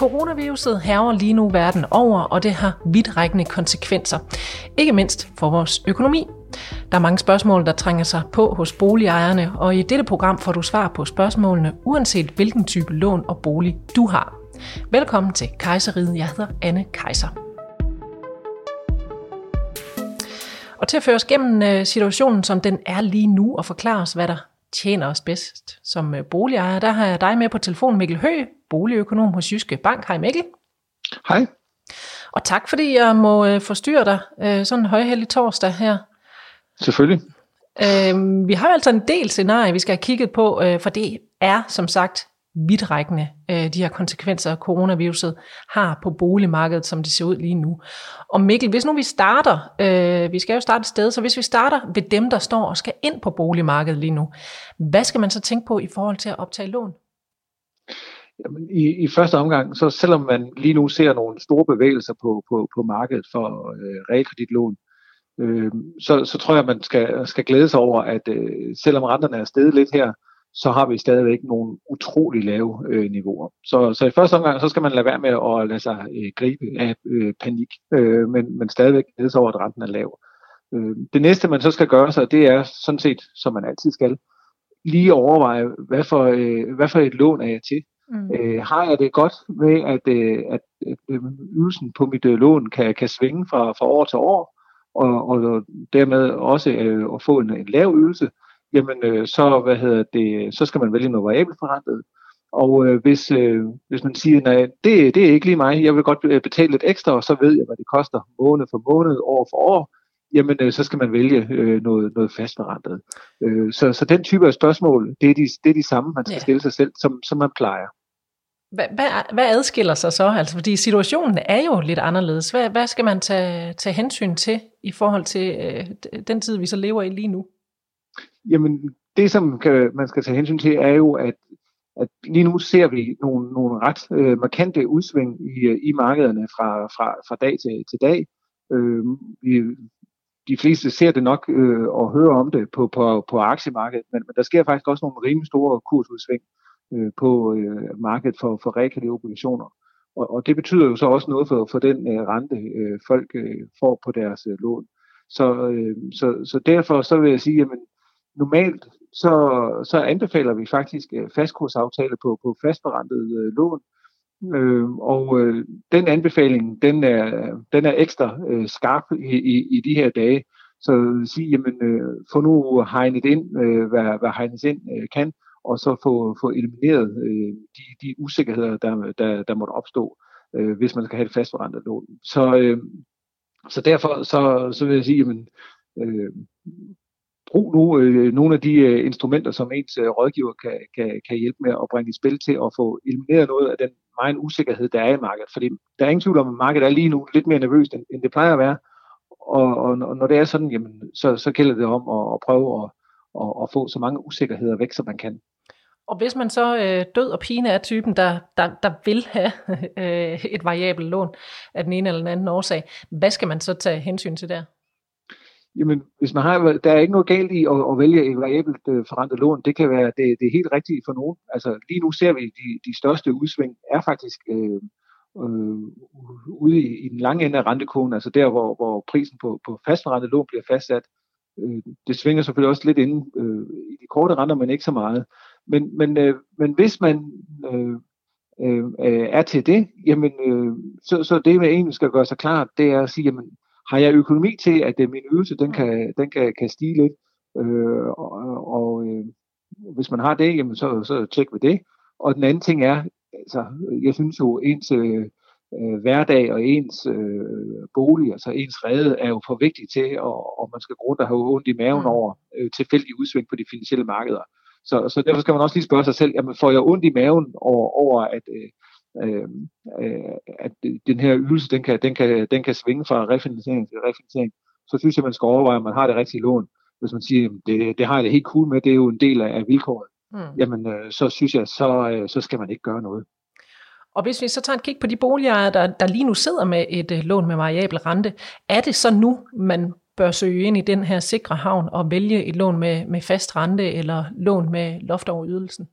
Coronaviruset hærger lige nu verden over, og det har vidtrækkende konsekvenser. Ikke mindst for vores økonomi. Der er mange spørgsmål, der trænger sig på hos boligejerne, og i dette program får du svar på spørgsmålene, uanset hvilken type lån og bolig du har. Velkommen til Kejseriet. Jeg hedder Anne Kejser. Og til at føre os gennem øh, situationen, som den er lige nu, og forklare os, hvad der tjener os bedst som øh, boligejer, der har jeg dig med på telefon, Mikkel Hø, boligøkonom hos Jyske Bank. Hej Mikkel. Hej. Og tak fordi jeg må øh, forstyrre dig sådan en højheldig torsdag her. Selvfølgelig. Øh, vi har jo altså en del scenarier, vi skal have kigget på, øh, for det er som sagt vidtrækkende, øh, de her konsekvenser, coronaviruset har på boligmarkedet, som det ser ud lige nu. Og Mikkel, hvis nu vi starter, øh, vi skal jo starte et sted, så hvis vi starter ved dem, der står og skal ind på boligmarkedet lige nu, hvad skal man så tænke på i forhold til at optage lån? Jamen, i, I første omgang, så selvom man lige nu ser nogle store bevægelser på, på, på markedet for øh, realkreditlån, øh, så, så tror jeg, man skal, skal glæde sig over, at øh, selvom renterne er steget lidt her, så har vi stadigvæk nogle utrolig lave øh, niveauer. Så, så i første omgang, så skal man lade være med at lade sig øh, gribe af øh, panik, øh, men, men stadigvæk glæde sig over, at renten er lav. Øh, det næste, man så skal gøre sig, det er sådan set, som man altid skal, lige overveje, hvad for, øh, hvad for et lån er jeg til? Mm. Øh, har jeg det godt med, at, øh, at, at øh, ydelsen på mit øh, lån kan, kan svinge fra, fra år til år, og, og dermed også øh, at få en, en lav ydelse, jamen øh, så, hvad hedder det, så skal man vælge noget variabelt forrentet. Og øh, hvis, øh, hvis man siger, nej, det, det er ikke lige mig, jeg vil godt øh, betale lidt ekstra, og så ved jeg, hvad det koster måned for måned, år for år, jamen øh, så skal man vælge øh, noget, noget fastforrentet. Øh, så, så den type af spørgsmål, det er de, det er de samme, man skal ja. stille sig selv, som, som man plejer. Hvad, hvad, hvad adskiller sig så? Altså, fordi situationen er jo lidt anderledes. Hvad, hvad skal man tage, tage hensyn til i forhold til øh, den tid, vi så lever i lige nu? Jamen, det som kan, man skal tage hensyn til, er jo, at, at lige nu ser vi nogle, nogle ret øh, markante udsving i, øh, i markederne fra, fra, fra dag til, til dag. Øh, vi, de fleste ser det nok øh, og hører om det på, på, på aktiemarkedet, men, men der sker faktisk også nogle rimelig store kursudsving øh, på øh, markedet for, for realkreditobligationer. Og, og det betyder jo så også noget for, for den øh, rente, øh, folk øh, får på deres øh, lån. Så, øh, så, så derfor så vil jeg sige, at normalt så, så anbefaler vi faktisk øh, fastkursaftaler på, på fastberentet øh, lån. Øh, og øh, den anbefaling, den er, den er ekstra øh, skarp i, i, i de her dage. Så sige, jamen, øh, få nu hegnet ind, øh, hvad, hvad hegnet ind øh, kan, og så få, få elimineret øh, de, de usikkerheder, der, der, der måtte opstå, øh, hvis man skal have et fastforrentet lån. Så, øh, så derfor så, så vil jeg sige, jamen, øh, brug nu øh, nogle af de øh, instrumenter, som ens øh, rådgiver kan, kan, kan hjælpe med at bringe i spil til at få elimineret noget af den meget usikkerhed, der er i markedet. Fordi der er ingen tvivl om, at markedet er lige nu lidt mere nervøst, end, end det plejer at være. Og, og, og når det er sådan, jamen, så, så gælder det om at, at prøve at, at, at få så mange usikkerheder væk, som man kan. Og hvis man så øh, død og pine er typen, der, der, der vil have øh, et variabelt lån af den ene eller den anden årsag, hvad skal man så tage hensyn til der? Jamen, hvis man har, der er ikke noget galt i at, at vælge et variabelt øh, forrentet lån. Det kan være det, det er helt rigtigt for nogen. Altså lige nu ser vi, at de, de største udsving er faktisk øh, øh, ude i, i den lange ende af rentekurven, altså der, hvor, hvor prisen på, på fastforrentet lån bliver fastsat. Øh, det svinger selvfølgelig også lidt ind øh, i de korte renter, men ikke så meget. Men, men, øh, men hvis man øh, øh, er til det, jamen, øh, så, så det, man egentlig skal gøre sig klart, det er at sige, jamen, har jeg økonomi til, at øh, min ydelse den kan, den kan, kan stige lidt? Øh, og og øh, hvis man har det, jamen, så, så tjek ved det. Og den anden ting er, altså, jeg synes jo, ens øh, øh, hverdag og ens øh, bolig, altså ens rede, er jo for vigtigt til, og, og man skal gå rundt og have ondt i maven mm. over øh, tilfældige udsving på de finansielle markeder. Så, så derfor skal man også lige spørge sig selv, jamen får jeg ondt i maven over, over at, øh, øh, øh, at den her ydelse, den kan, den kan, den kan svinge fra refinansiering til refinansiering, så synes jeg, man skal overveje, at man har det rigtige lån. Hvis man siger, det, det har jeg det helt cool med, det er jo en del af, af vilkåret, mm. jamen øh, så synes jeg, så, øh, så skal man ikke gøre noget. Og hvis vi så tager et kig på de boligejere, der, der lige nu sidder med et øh, lån med variabel rente, er det så nu, man bør søge ind i den her sikre havn og vælge et lån med, med fast rente eller lån med loft over ydelsen?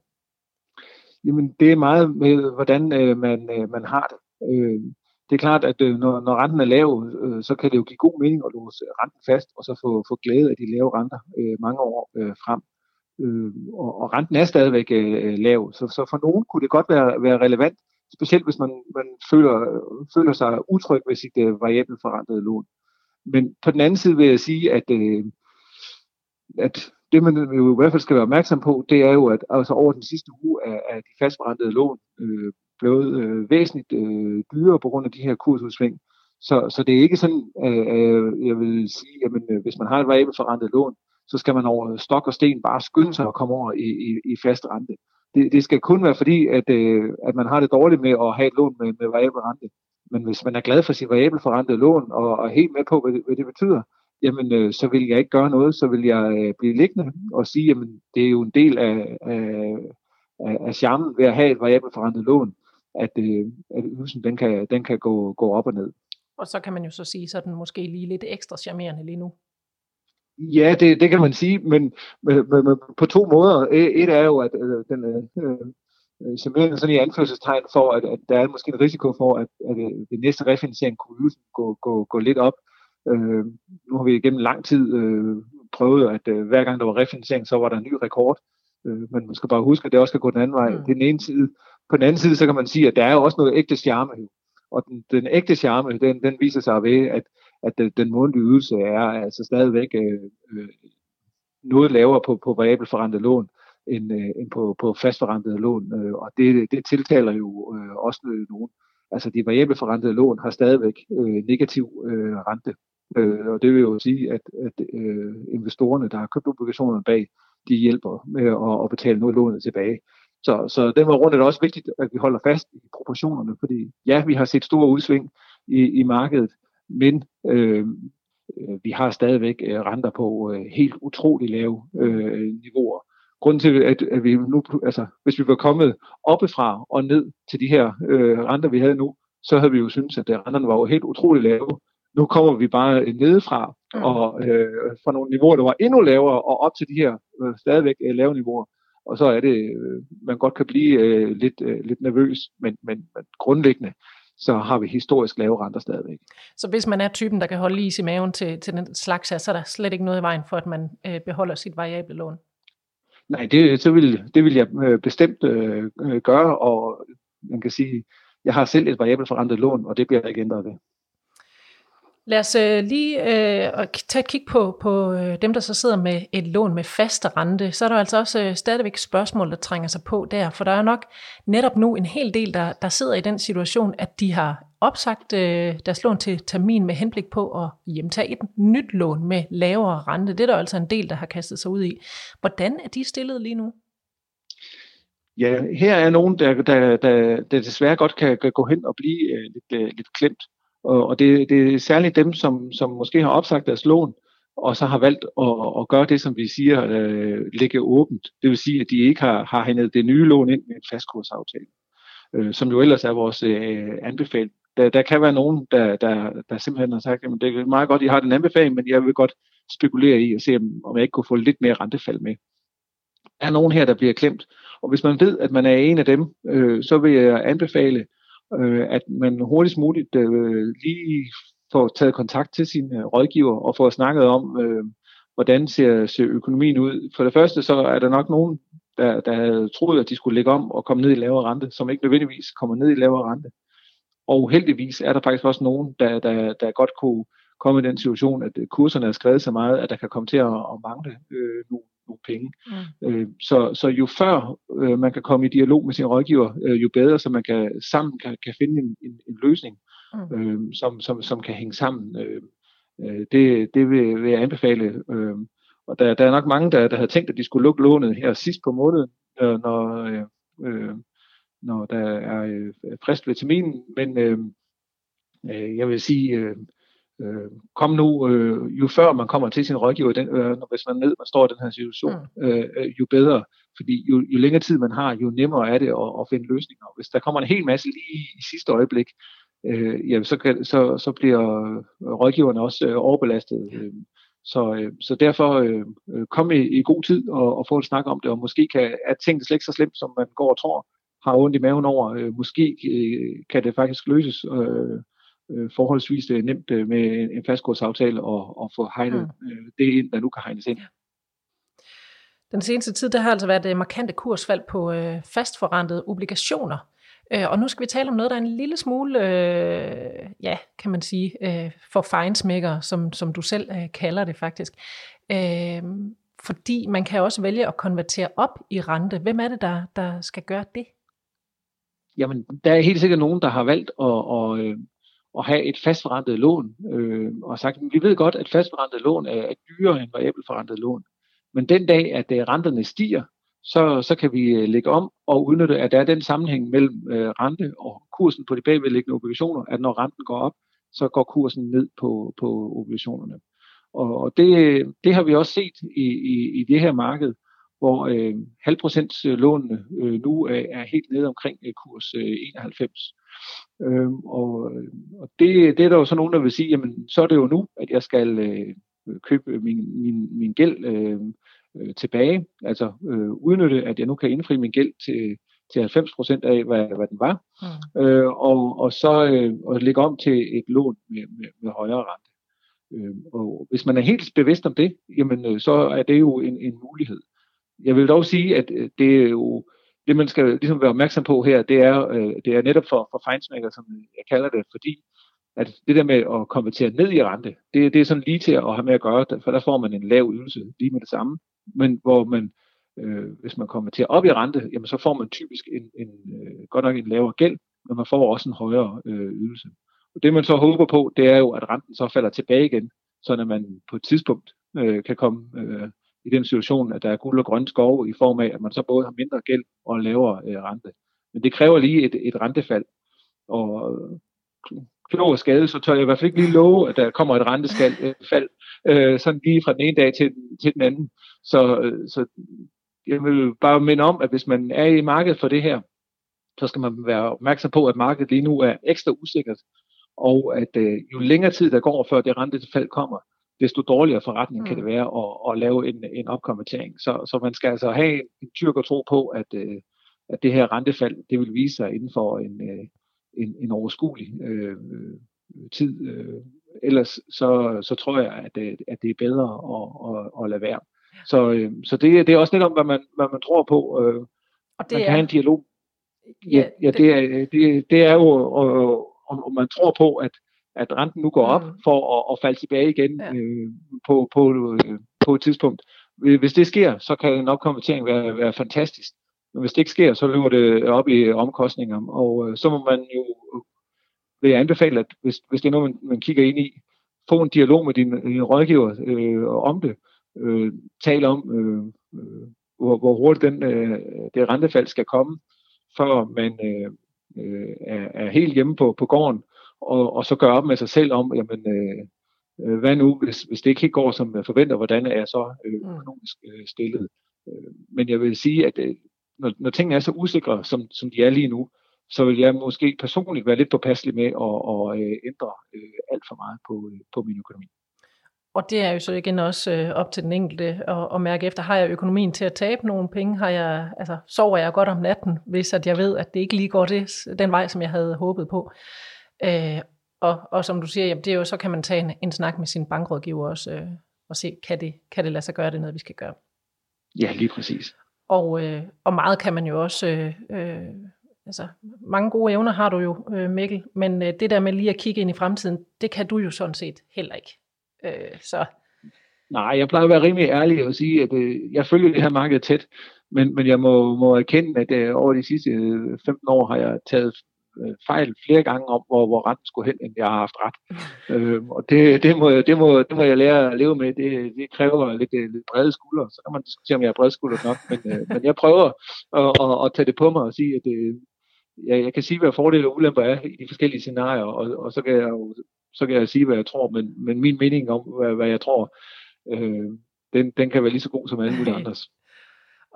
Jamen, det er meget med, hvordan øh, man, øh, man har det. Øh, det er klart, at øh, når, når renten er lav, øh, så kan det jo give god mening at låse renten fast, og så få, få glæde af de lave renter øh, mange år øh, frem. Øh, og, og renten er stadigvæk øh, lav, så, så for nogen kunne det godt være, være relevant, specielt hvis man, man føler, føler sig utryg ved sit øh, variabelt forrentede lån. Men på den anden side vil jeg sige, at, øh, at det man jo i hvert fald skal være opmærksom på, det er jo, at altså over den sidste uge er, er de fastforrentede lån øh, blevet øh, væsentligt øh, dyrere på grund af de her kursudsving. Så, så det er ikke sådan, øh, øh, jeg vil sige, at øh, hvis man har et variabelt forrentet lån, så skal man over stok og sten bare skynde sig at komme over i, i, i fast rente. Det, det skal kun være fordi, at, øh, at man har det dårligt med at have et lån med, med variabel rente. Men hvis man er glad for sit variabel forrentede lån og, og er helt med på, hvad det, hvad det betyder, jamen øh, så vil jeg ikke gøre noget, så vil jeg øh, blive liggende og sige, jamen det er jo en del af, af, af, af charmen ved at have et variabelt forrentet lån, at, øh, at ydelsen den kan, den kan gå, gå op og ned. Og så kan man jo så sige, så er den måske lige lidt ekstra charmerende lige nu. Ja, det, det kan man sige, men, men, men på to måder. Et er jo, at øh, den øh, øh, charmerende sådan i anførselstegn for, at, at der er måske en risiko for, at, at øh, ved næste refinansiering kunne ydelsen gå, gå, gå lidt op. Øh, nu har vi igennem lang tid øh, prøvet, at øh, hver gang der var refinansiering, så var der en ny rekord. Øh, men man skal bare huske, at det også skal gå den anden vej. Mm. Det er den ene side. På den anden side, så kan man sige, at der er jo også noget ægte charme. Og den, den ægte charme, den, den viser sig ved, at, at den månedlige ydelse er altså stadigvæk øh, øh, noget lavere på, på variabelt forrentet lån, end, øh, end på, på fastforrentet lån. Øh, og det, det tiltaler jo øh, også nogen. Altså de variabelt forrentede lån har stadigvæk øh, negativ øh, rente. Øh, og det vil jo sige, at, at øh, investorerne, der har købt obligationerne bag, de hjælper med at, at betale noget af lånet tilbage. Så, så den var rundt er det også vigtigt, at vi holder fast i proportionerne, fordi ja, vi har set store udsving i, i markedet, men øh, øh vi har stadigvæk øh, renter på øh, helt utrolig lave øh, niveauer. Grunden til, at, at vi nu, altså, hvis vi var kommet oppefra og ned til de her øh, renter, vi havde nu, så havde vi jo syntes, at øh, renterne var jo helt utrolig lave. Nu kommer vi bare nedefra, mm. og øh, fra nogle niveauer, der var endnu lavere, og op til de her øh, stadigvæk øh, lave niveauer og så er det, øh, man godt kan blive øh, lidt, øh, lidt nervøs, men, men, men grundlæggende, så har vi historisk lave renter stadigvæk. Så hvis man er typen, der kan holde is i maven til, til den slags her, så er der slet ikke noget i vejen for, at man øh, beholder sit variable lån? Nej, det, så vil, det vil jeg øh, bestemt øh, gøre, og man kan sige, jeg har selv et variabelt forrentet lån, og det bliver jeg ikke ændret ved. Lad os øh, lige øh, tage et kig på, på øh, dem, der så sidder med et lån med faste rente. Så er der altså også øh, stadigvæk spørgsmål, der trænger sig på der. For der er nok netop nu en hel del, der, der sidder i den situation, at de har opsagt øh, deres lån til termin med henblik på at hjemtage et nyt lån med lavere rente. Det er der altså en del, der har kastet sig ud i. Hvordan er de stillet lige nu? Ja, her er nogen, der, der, der, der desværre godt kan, gå hen og blive øh, lidt, øh, lidt klemt. Og, og det, det er særligt dem, som, som måske har opsagt deres lån, og så har valgt at, at gøre det, som vi siger, øh, ligge åbent. Det vil sige, at de ikke har, har hændet det nye lån ind med en fastkursaftale, øh, som jo ellers er vores øh, anbefaling. Der, der kan være nogen, der, der, der simpelthen har sagt, at det er meget godt, at I har den anbefaling, men jeg vil godt spekulere i at se, om jeg ikke kunne få lidt mere rentefald med. Der er nogen her, der bliver klemt, og hvis man ved, at man er en af dem, øh, så vil jeg anbefale, øh, at man hurtigst muligt øh, lige får taget kontakt til sine øh, rådgiver og får snakket om, øh, hvordan ser, ser økonomien ud. For det første så er der nok nogen, der, der havde troet, at de skulle lægge om og komme ned i lavere rente, som ikke nødvendigvis kommer ned i lavere rente. Og heldigvis er der faktisk også nogen, der, der, der godt kunne komme i den situation, at øh, kurserne er skrevet så meget, at der kan komme til at, at mangle øh, nogle nogle penge. Mm. Øh, så, så jo før øh, man kan komme i dialog med sin rådgiver, øh, jo bedre, så man kan sammen kan, kan finde en, en, en løsning, mm. øh, som, som, som kan hænge sammen. Øh, øh, det det vil, vil jeg anbefale. Øh, og der, der er nok mange, der, der havde tænkt, at de skulle lukke lånet her sidst på måneden, øh, når, øh, øh når der er øh, frist ved terminen, men øh, øh, jeg vil sige, øh, øh, kom nu, øh, jo før man kommer til sin rådgiver, den, øh, hvis man, ned, man står i den her situation, mm. øh, jo bedre. Fordi jo, jo længere tid man har, jo nemmere er det at, at finde løsninger. Hvis der kommer en hel masse lige i sidste øjeblik, øh, ja, så, kan, så, så bliver rådgiverne også øh, overbelastet. Øh, så, øh, så derfor øh, øh, kom i, i god tid og, og få en snak om det, og måske kan, er tingene slet ikke så slemt, som man går og tror. har ondt i maven over. Øh, måske øh, kan det faktisk løses øh, øh, forholdsvis øh, nemt øh, med en, fastkursaftale og, og få hegnet mm. øh, det ind, der nu kan hegnes ind. Den seneste tid, der har altså været øh, markante kursfald på øh, fastforrentede obligationer. Øh, og nu skal vi tale om noget, der er en lille smule, øh, ja, kan man sige, øh, for fejnsmækker, som, som du selv øh, kalder det faktisk. Øh, fordi man kan også vælge at konvertere op i rente. Hvem er det, der, der skal gøre det? Jamen, der er helt sikkert nogen, der har valgt at, at, øh, at have et fastforrentet lån, øh, og sagt, vi ved godt, at fastforrentet lån er, er dyrere end variabelforrentet lån. Men den dag, at uh, renterne stiger, så, så kan vi øh, lægge om og udnytte, at der er den sammenhæng mellem øh, rente og kursen på de bagvedliggende obligationer, at når renten går op, så går kursen ned på, på obligationerne. Og, og det, det har vi også set i, i, i det her marked, hvor øh, halvprocentslånene øh, øh, nu er, er helt nede omkring øh, kurs øh, 91. Øh, og og det, det er der jo så nogen, der vil sige, jamen så er det jo nu, at jeg skal øh, købe min, min, min gæld øh, øh, tilbage, altså øh, udnytte, at jeg nu kan indfri min gæld til, til 90 procent af, hvad, hvad den var, mm. øh, og, og så øh, og lægge om til et lån med, med, med højere rente. Øh, og hvis man er helt bevidst om det, jamen øh, så er det jo en, en mulighed. Jeg vil dog sige, at øh, det er jo det, man skal ligesom være opmærksom på her, det er, øh, det er netop for, for fejnsmækker, som jeg kalder det, fordi at det der med at konvertere ned i rente, det, det er sådan lige til at have med at gøre, for der får man en lav ydelse lige med det samme. Men hvor man, øh, hvis man konverterer op i rente, jamen så får man typisk en, en øh, godt nok en lavere gæld, men man får også en højere øh, ydelse. Og det man så håber på, det er jo, at renten så falder tilbage igen, så at man på et tidspunkt øh, kan komme øh, i den situation, at der er guld og grønne skove i form af, at man så både har mindre gæld og en lavere øh, rente. Men det kræver lige et, et rentefald. Og øh, klog og skade, så tør jeg i hvert fald ikke lige love, at der kommer et rentefald øh, øh, sådan lige fra den ene dag til, til den anden. Så, øh, så jeg vil bare minde om, at hvis man er i markedet for det her, så skal man være opmærksom på, at markedet lige nu er ekstra usikkert, og at øh, jo længere tid der går, før det rentefald kommer, desto dårligere forretning mm. kan det være at, at lave en, en opkonvertering. Så, så man skal altså have en tyrk og tro på, at, øh, at det her rentefald, det vil vise sig inden for en, øh, en, en overskuelig øh, tid. Øh, ellers så, så tror jeg, at, det, at det er bedre at, at, at lade være. Så, øh, så det, det er også lidt om, hvad man, hvad man tror på. Øh, og det man kan er... have en dialog. Ja, ja det, er, det, det er jo, og, om man tror på, at, at renten nu går op mm. for at, at falde tilbage igen ja. øh, på, på, øh, på et tidspunkt. Hvis det sker, så kan en opkonvertering være, være fantastisk. Men hvis det ikke sker, så løber det op i omkostninger. Og øh, så må man jo, vil jeg anbefale, at hvis, hvis det er noget, man, man kigger ind i, få en dialog med din, din rådgiver øh, om det. Øh, tale om, øh, øh, hvor, hvor hurtigt den, øh, det rentefald skal komme, før man øh, øh, er, er helt hjemme på, på gården, og, og så gøre op med sig selv om, jamen, øh, øh hvad nu, hvis, hvis det ikke helt går, som jeg forventer, hvordan er jeg så øh, mm. økonomisk øh, stillet. Øh, men jeg vil sige, at øh, når, når tingene er så usikre, som, som de er lige nu, så vil jeg måske personligt være lidt påpasselig med at, at, ændre øh, alt for meget på, øh, på min økonomi. Og det er jo så igen også øh, op til den enkelte at, at mærke efter, har jeg økonomien til at tabe nogle penge? Har jeg, altså, sover jeg godt om natten, hvis at jeg ved, at det ikke lige går det, den vej, som jeg havde håbet på? Øh, og, og som du siger, jamen, det er jo, så kan man tage en, en snak med sin bankrådgiver også, øh, og se, kan det, kan det lade sig gøre det noget, vi skal gøre? Ja, lige præcis. Og, øh, og meget kan man jo også, øh, øh, altså mange gode evner har du jo, øh, Mikkel, men øh, det der med lige at kigge ind i fremtiden, det kan du jo sådan set heller ikke. Øh, så. Nej, jeg plejer at være rimelig ærlig og sige, at øh, jeg følger det her marked tæt, men, men jeg må, må erkende, at øh, over de sidste 15 øh, år har jeg taget øh, fejl flere gange om, hvor, hvor retten skulle hen, end jeg har haft ret. øh, og det, det, må, det, må, det må jeg lære at leve med. Det, det kræver lidt, øh, lidt brede skuldre. Så kan man diskutere, om jeg har brede skuldre nok. Men, øh, men jeg prøver at, at, at tage det på mig og sige, at øh, det, jeg, jeg kan sige, hvad fordele og ulemper er i de forskellige scenarier, og, og så, kan jeg jo, så kan jeg sige, hvad jeg tror, men, men min mening om, hvad, hvad jeg tror, øh, den, den kan være lige så god som alle mulige andres.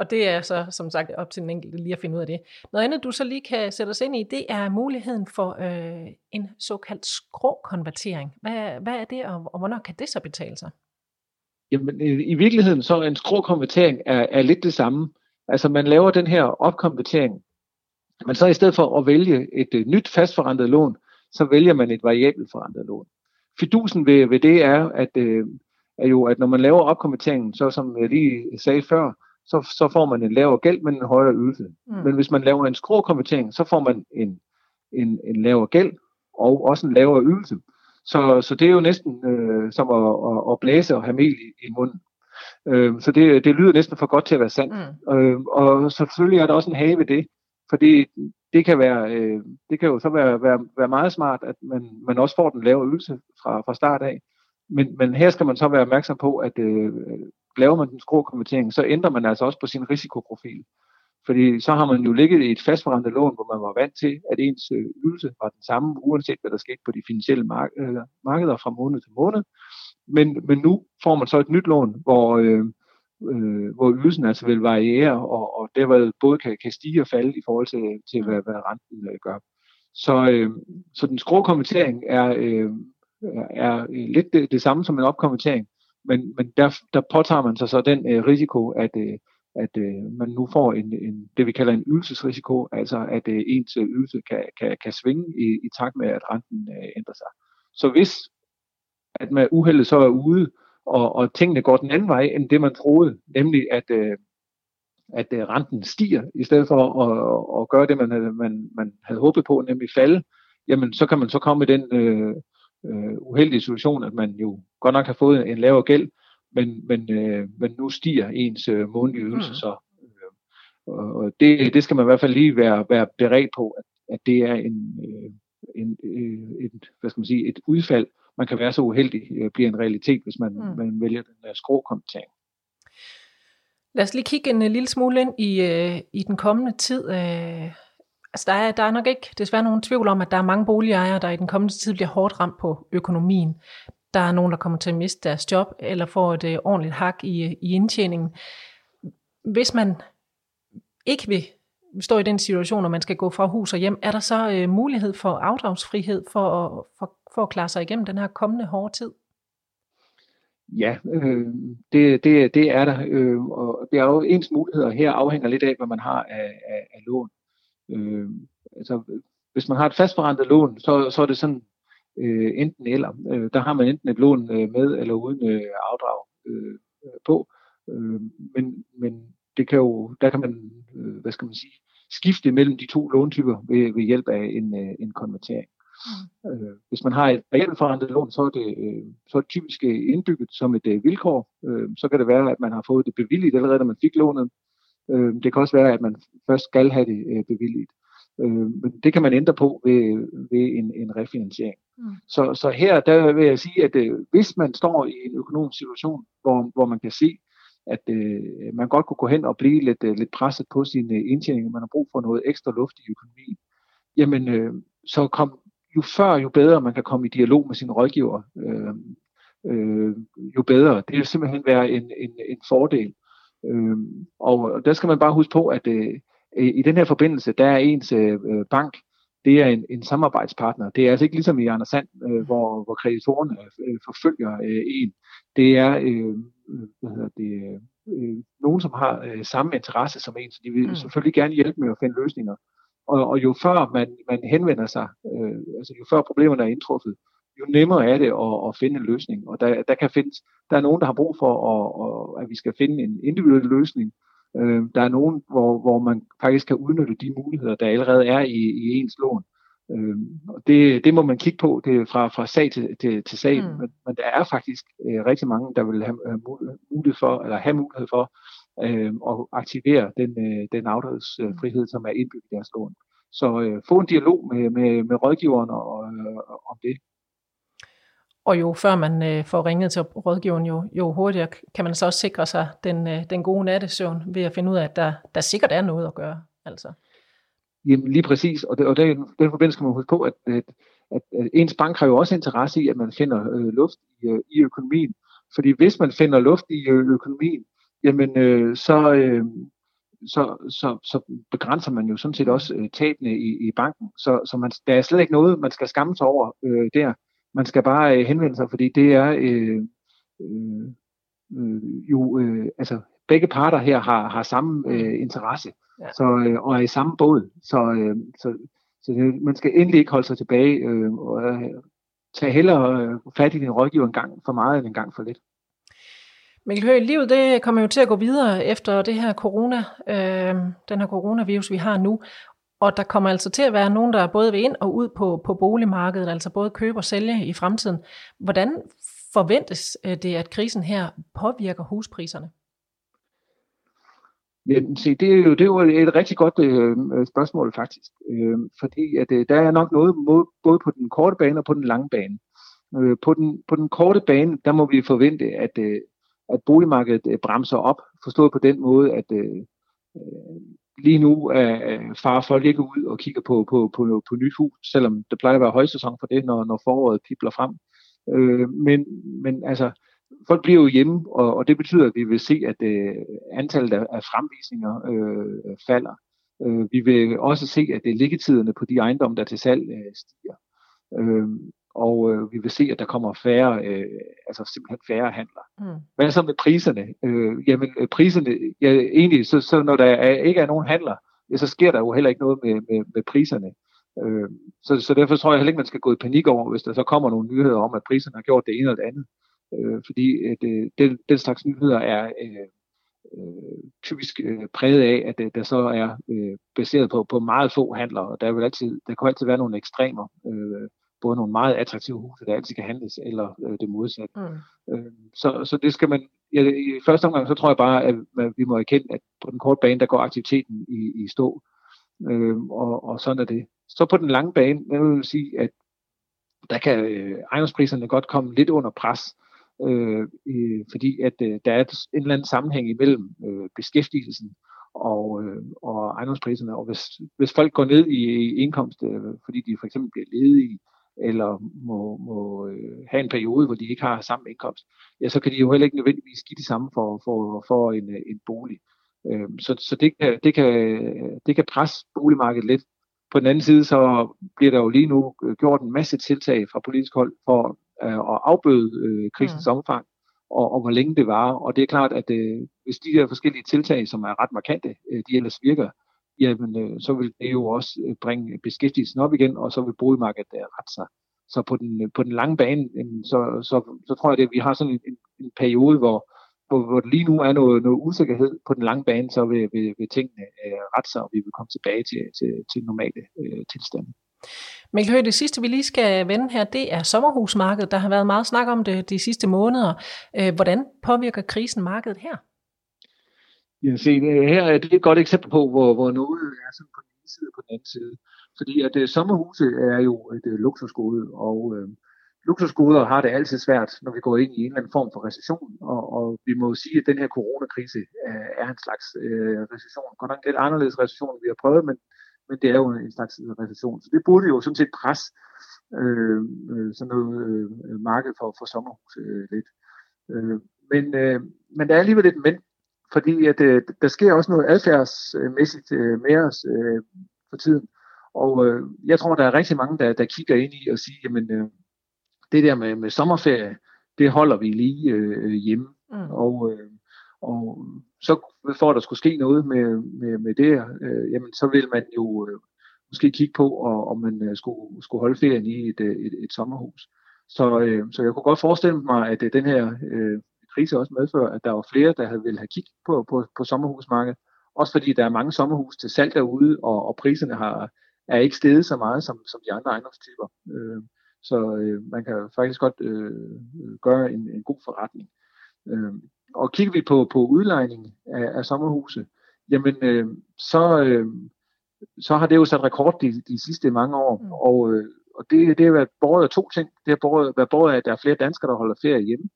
Og det er så som sagt op til den enkelte lige at finde ud af det. Noget andet, du så lige kan sætte os ind i, det er muligheden for øh, en såkaldt skråkonvertering. Hvad, hvad er det, og, og hvornår kan det så betale sig? Jamen, i, i virkeligheden så en skråkonvertering er, er lidt det samme. Altså man laver den her opkonvertering Men så i stedet for at vælge et øh, nyt fastforrentet lån, så vælger man et variabelt forrentet lån. Fidusen ved, ved det er, at, øh, er jo, at når man laver opkonverteringen, så som jeg lige sagde før, så, så får man en lavere gæld, men en højere ydelse. Mm. Men hvis man laver en skråkonvertering, så får man en, en, en lavere gæld og også en lavere ydelse. Så, så det er jo næsten øh, som at, at, at blæse og have mel i, i munden. Øh, så det, det lyder næsten for godt til at være sandt. Mm. Øh, og selvfølgelig er der også en have ved det, fordi det kan, være, øh, det kan jo så være, være, være meget smart, at man, man også får den lavere ydelse fra, fra start af. Men, men her skal man så være opmærksom på, at øh, laver man den skråkonvertering, så ændrer man altså også på sin risikoprofil. Fordi så har man jo ligget i et fastforrentet lån, hvor man var vant til, at ens øh, ydelse var den samme, uanset hvad der skete på de finansielle mark- øh, markeder fra måned til måned. Men, men nu får man så et nyt lån, hvor, øh, øh, hvor ydelsen altså vil variere, og, og derved både kan, kan stige og falde i forhold til, til hvad, hvad renten øh, gør. Så, øh, så den skråkonvertering er, øh, er lidt det, det samme som en opkonvertering, men, men der, der påtager man sig så den øh, risiko, at, øh, at øh, man nu får en, en, det, vi kalder en ydelsesrisiko, altså at øh, ens øh, ydelse kan, kan, kan svinge i, i takt med, at renten øh, ændrer sig. Så hvis at man uheldet så er ude, og, og tingene går den anden vej, end det man troede, nemlig at, øh, at øh, renten stiger, i stedet for at, at gøre det, man, man, man havde håbet på, nemlig falde, jamen så kan man så komme i den øh, øh, uheldige situation, at man jo godt nok har fået en lavere gæld, men, men, øh, men nu stiger ens øh, månedlige ydelse mm. så. Øh, og det, det skal man i hvert fald lige være, være beredt på, at, at det er en, øh, en, øh, et, hvad skal man sige, et udfald, man kan være så uheldig, øh, bliver en realitet, hvis man, mm. man vælger den der skråkommentering. Lad os lige kigge en lille smule ind i, øh, i den kommende tid. Øh, Altså der er, der er nok ikke desværre nogen tvivl om, at der er mange boligejere, der i den kommende tid bliver hårdt ramt på økonomien. Der er nogen, der kommer til at miste deres job, eller får et øh, ordentligt hak i, i indtjeningen. Hvis man ikke vil stå i den situation, og man skal gå fra hus og hjem, er der så øh, mulighed for afdragsfrihed for at, for, for at klare sig igennem den her kommende hårde tid? Ja, øh, det, det, det er der. Øh, og det er jo ens muligheder her afhænger lidt af, hvad man har af, af, af lån. Øh, altså, hvis man har et fastforrentet lån, så, så er det sådan øh, enten eller. Øh, der har man enten et lån øh, med eller uden øh, afdrag øh, på. Øh, men, men det kan jo, der kan man, øh, hvad skal man sige, skifte mellem de to låntyper ved, ved hjælp af en, øh, en konvertering. Mm. Øh, hvis man har et reelt forrentet lån, så er det, øh, så er det typisk indbygget som et øh, vilkår. Øh, så kan det være, at man har fået det bevilligt allerede, da man fik lånet. Øh, det kan også være, at man først skal have det øh, bevilligt. Øh, men det kan man ændre på ved, ved en, en refinansiering. Mm. Så, så her der vil jeg sige, at øh, hvis man står i en økonomisk situation, hvor, hvor man kan se, at øh, man godt kunne gå hen og blive lidt, øh, lidt presset på sin indtjening, man har brug for noget ekstra luft i økonomien, jamen øh, så kom, jo før jo bedre man kan komme i dialog med sin rådgiver, øh, øh, jo bedre. Det vil simpelthen være en, en, en fordel. Øh, og der skal man bare huske på, at øh, i den her forbindelse, der er ens øh, bank, det er en, en samarbejdspartner. Det er altså ikke ligesom i Anders Sand, øh, hvor, hvor kreditorerne øh, forfølger øh, en. Det er øh, hvad hedder det, øh, nogen, som har øh, samme interesse som en, så de vil mm. selvfølgelig gerne hjælpe med at finde løsninger. Og, og jo før man, man henvender sig, øh, altså jo før problemerne er indtruffet, jo nemmere er det at, at finde en løsning. Og der, der kan findes, der er nogen, der har brug for, at, at, at vi skal finde en individuel løsning. Øh, der er nogen, hvor, hvor man faktisk kan udnytte de muligheder, der allerede er i, i ens lån. Øh, og det, det må man kigge på det fra, fra sag til, til, til sag, mm. men, men der er faktisk øh, rigtig mange, der vil have mulighed for, eller have mulighed for øh, at aktivere den, øh, den afdragsfrihed, som er indbygget i deres lån. Så øh, få en dialog med, med, med rådgiveren og, øh, om det. Og jo før man øh, får ringet til rådgiveren, jo, jo hurtigere kan man så også sikre sig den, øh, den gode nattesøvn ved at finde ud af, at der, der sikkert er noget at gøre. Altså. Jamen lige præcis, og, det, og det, den forbindelse skal man huske på, at, at, at, at ens bank har jo også interesse i, at man finder øh, luft i, øh, i økonomien. Fordi hvis man finder luft i ø- økonomien, jamen øh, så, øh, så, så, så begrænser man jo sådan set også øh, tabene i, i banken. Så, så man, der er slet ikke noget, man skal skamme sig over øh, der. Man skal bare øh, henvende sig, fordi det er øh, øh, øh, jo, øh, altså begge parter her har, har samme mm. øh, interesse ja. så, øh, og er i samme båd. Så, øh, så, så det, man skal endelig ikke holde sig tilbage øh, og øh, tage hellere øh, fat i din rådgiver en gang for meget end en gang for lidt. Mikkel Høgh, livet det kommer jo til at gå videre efter det her corona, øh, den her coronavirus, vi har nu. Og der kommer altså til at være nogen, der både vil ind og ud på, på boligmarkedet, altså både købe og sælge i fremtiden. Hvordan forventes øh, det, at krisen her påvirker huspriserne? Ja, se, det, er jo, det er jo et rigtig godt øh, øh spørgsmål faktisk, øh, fordi at, øh, der er nok noget både på den korte bane og på den lange bane. Øh, på, den, på den korte bane, der må vi forvente, at, øh, at boligmarkedet øh, bremser op, forstået på den måde, at øh, øh lige nu er, far folk ikke ud og kigger på, på, på, på nyt hus, selvom det plejer at være højsæson for det, når, når foråret pipler frem. Øh, men, men altså, folk bliver jo hjemme, og, og det betyder, at vi vil se, at øh, antallet af, af fremvisninger øh, falder. Øh, vi vil også se, at det liggetiderne på de ejendomme, der til salg, øh, stiger. Øh, og øh, vi vil se, at der kommer færre, øh, altså simpelthen færre handler. Mm. Hvad så med priserne? Øh, jamen øh, priserne, ja, egentlig, så, så når der er, ikke er nogen handler, ja, så sker der jo heller ikke noget med, med, med priserne. Øh, så, så derfor tror jeg heller ikke, man skal gå i panik over, hvis der så kommer nogle nyheder om, at priserne har gjort det ene eller det andet. Øh, fordi at, øh, den, den slags nyheder er øh, øh, typisk øh, præget af, at det, der så er øh, baseret på, på meget få handler, og der vil altid, der kan altid være nogle ekstremer. Øh, både nogle meget attraktive huse, der altid kan handles, eller øh, det modsatte. Mm. Øh, så, så det skal man, ja, i første omgang, så tror jeg bare, at, vi må erkende, at på den korte bane, der går aktiviteten i, i stå, øh, og, og sådan er det. Så på den lange bane, jeg vil sige, at der kan øh, ejendomspriserne godt komme lidt under pres, øh, øh, fordi at øh, der er en eller anden sammenhæng imellem øh, beskæftigelsen og, øh, og ejendomspriserne. Og hvis, hvis folk går ned i, i indkomst, øh, fordi de for eksempel bliver ledige, eller må, må øh, have en periode, hvor de ikke har samme indkomst, ja, så kan de jo heller ikke nødvendigvis give det samme for, for, for en, en bolig. Øh, så så det, kan, det, kan, det kan presse boligmarkedet lidt. På den anden side, så bliver der jo lige nu gjort en masse tiltag fra politisk hold for øh, at afbøde øh, krisens mm. omfang, og, og hvor længe det var. Og det er klart, at øh, hvis de her forskellige tiltag, som er ret markante, øh, de ellers virker, jamen øh, så vil det jo også øh, bringe beskæftigelsen op igen, og så vil boligmarkedet øh, rette sig. Så på den, øh, på den lange bane, øh, så, så, så tror jeg, at vi har sådan en, en periode, hvor, hvor, hvor lige nu er noget, noget usikkerhed på den lange bane, så vil, vil, vil tingene øh, rette sig, og vi vil komme tilbage til, til, til normale øh, tilstande. Mikkel Høgh, det sidste vi lige skal vende her, det er sommerhusmarkedet. Der har været meget snak om det de sidste måneder. Hvordan påvirker krisen markedet her? Ja, se, øh, her er det et godt eksempel på, hvor, hvor noget er sådan på den ene side og på den anden side. Fordi at uh, sommerhuse er jo et uh, luksusgode, og øh, luksusgoder har det altid svært, når vi går ind i en eller anden form for recession, og, og vi må sige, at den her coronakrise øh, er en slags øh, recession. Godt nok lidt anderledes recession, end vi har prøvet, men, men det er jo en slags recession. Så det burde jo sådan set presse øh, sådan noget øh, marked for, for sommerhus øh, lidt. Øh, men, øh, men der er alligevel et men, fordi at, øh, der sker også noget adfærdsmæssigt øh, med os øh, for tiden. Og øh, jeg tror, der er rigtig mange, der, der kigger ind i og siger, jamen øh, det der med, med sommerferie, det holder vi lige øh, hjemme. Mm. Og, øh, og så for at der skulle ske noget med, med, med det, øh, jamen så vil man jo øh, måske kigge på, og, om man øh, skulle, skulle holde ferien i et, et, et, et sommerhus. Så, øh, så jeg kunne godt forestille mig, at øh, den her øh, krise også medfører, at der var flere, der havde ville have kigget på, på, på sommerhusmarkedet. Også fordi der er mange sommerhus til salg derude, og, og priserne har, er ikke steget så meget som, som de andre ejendomstyper. Øh, så øh, man kan faktisk godt øh, gøre en, en god forretning. Øh, og kigger vi på, på udlejning af, af sommerhuse, jamen øh, så, øh, så har det jo sat rekord de, de sidste mange år. Mm. Og, øh, og det, det har været båret af to ting. Det har været båret af, at der er flere danskere, der holder ferie hjemme.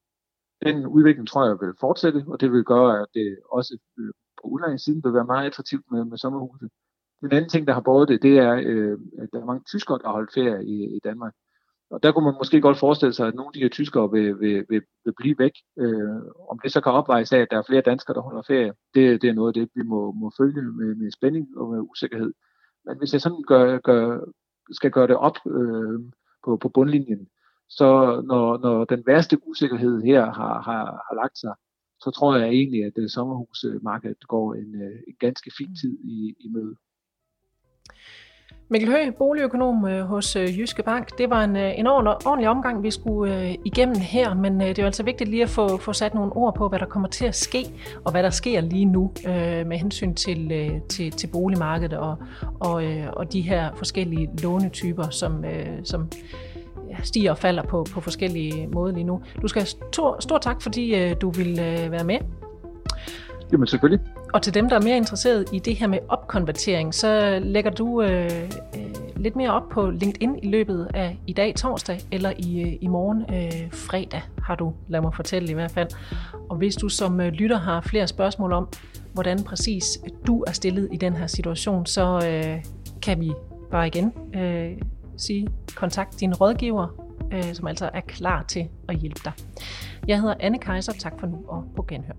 Den udvikling tror jeg vil fortsætte, og det vil gøre, at det også øh, på udlejningssiden vil være meget attraktivt med, med sommerhuse. Den anden ting, der har båret det, det er, øh, at der er mange tyskere, der har holdt ferie i, i Danmark. Og der kunne man måske godt forestille sig, at nogle af de her tyskere vil, vil, vil, vil blive væk. Øh, om det så kan opvejes af, at der er flere danskere, der holder ferie, det, det er noget af det, vi må, må følge med, med spænding og med usikkerhed. Men hvis jeg sådan gør, gør, skal gøre det op øh, på, på bundlinjen, så når, når den værste usikkerhed her har, har, har lagt sig, så tror jeg egentlig, at uh, sommerhusmarkedet går en, uh, en ganske fin tid i, i møde. Mikkel Høgh, boligøkonom øh, hos øh, Jyske Bank. Det var en, øh, en ordentlig omgang, vi skulle igennem her, men det er jo altså vigtigt lige at få, få sat nogle ord på, hvad der kommer til at ske, og hvad der sker lige nu med hensyn til, til, til boligmarkedet og, og, og de her forskellige lånetyper, som, som stiger og falder på, på forskellige måder lige nu. Du skal have stor, stor tak, fordi du vil være med. Jamen selvfølgelig. Og til dem, der er mere interesseret i det her med opkonvertering, så lægger du øh, øh, lidt mere op på LinkedIn i løbet af i dag torsdag, eller i, øh, i morgen øh, fredag, har du, lad mig fortælle i hvert fald. Og hvis du som øh, lytter har flere spørgsmål om, hvordan præcis du er stillet i den her situation, så øh, kan vi bare igen øh, sige, kontakt din rådgiver, øh, som altså er klar til at hjælpe dig. Jeg hedder Anne Kaiser, tak for nu og på genhør.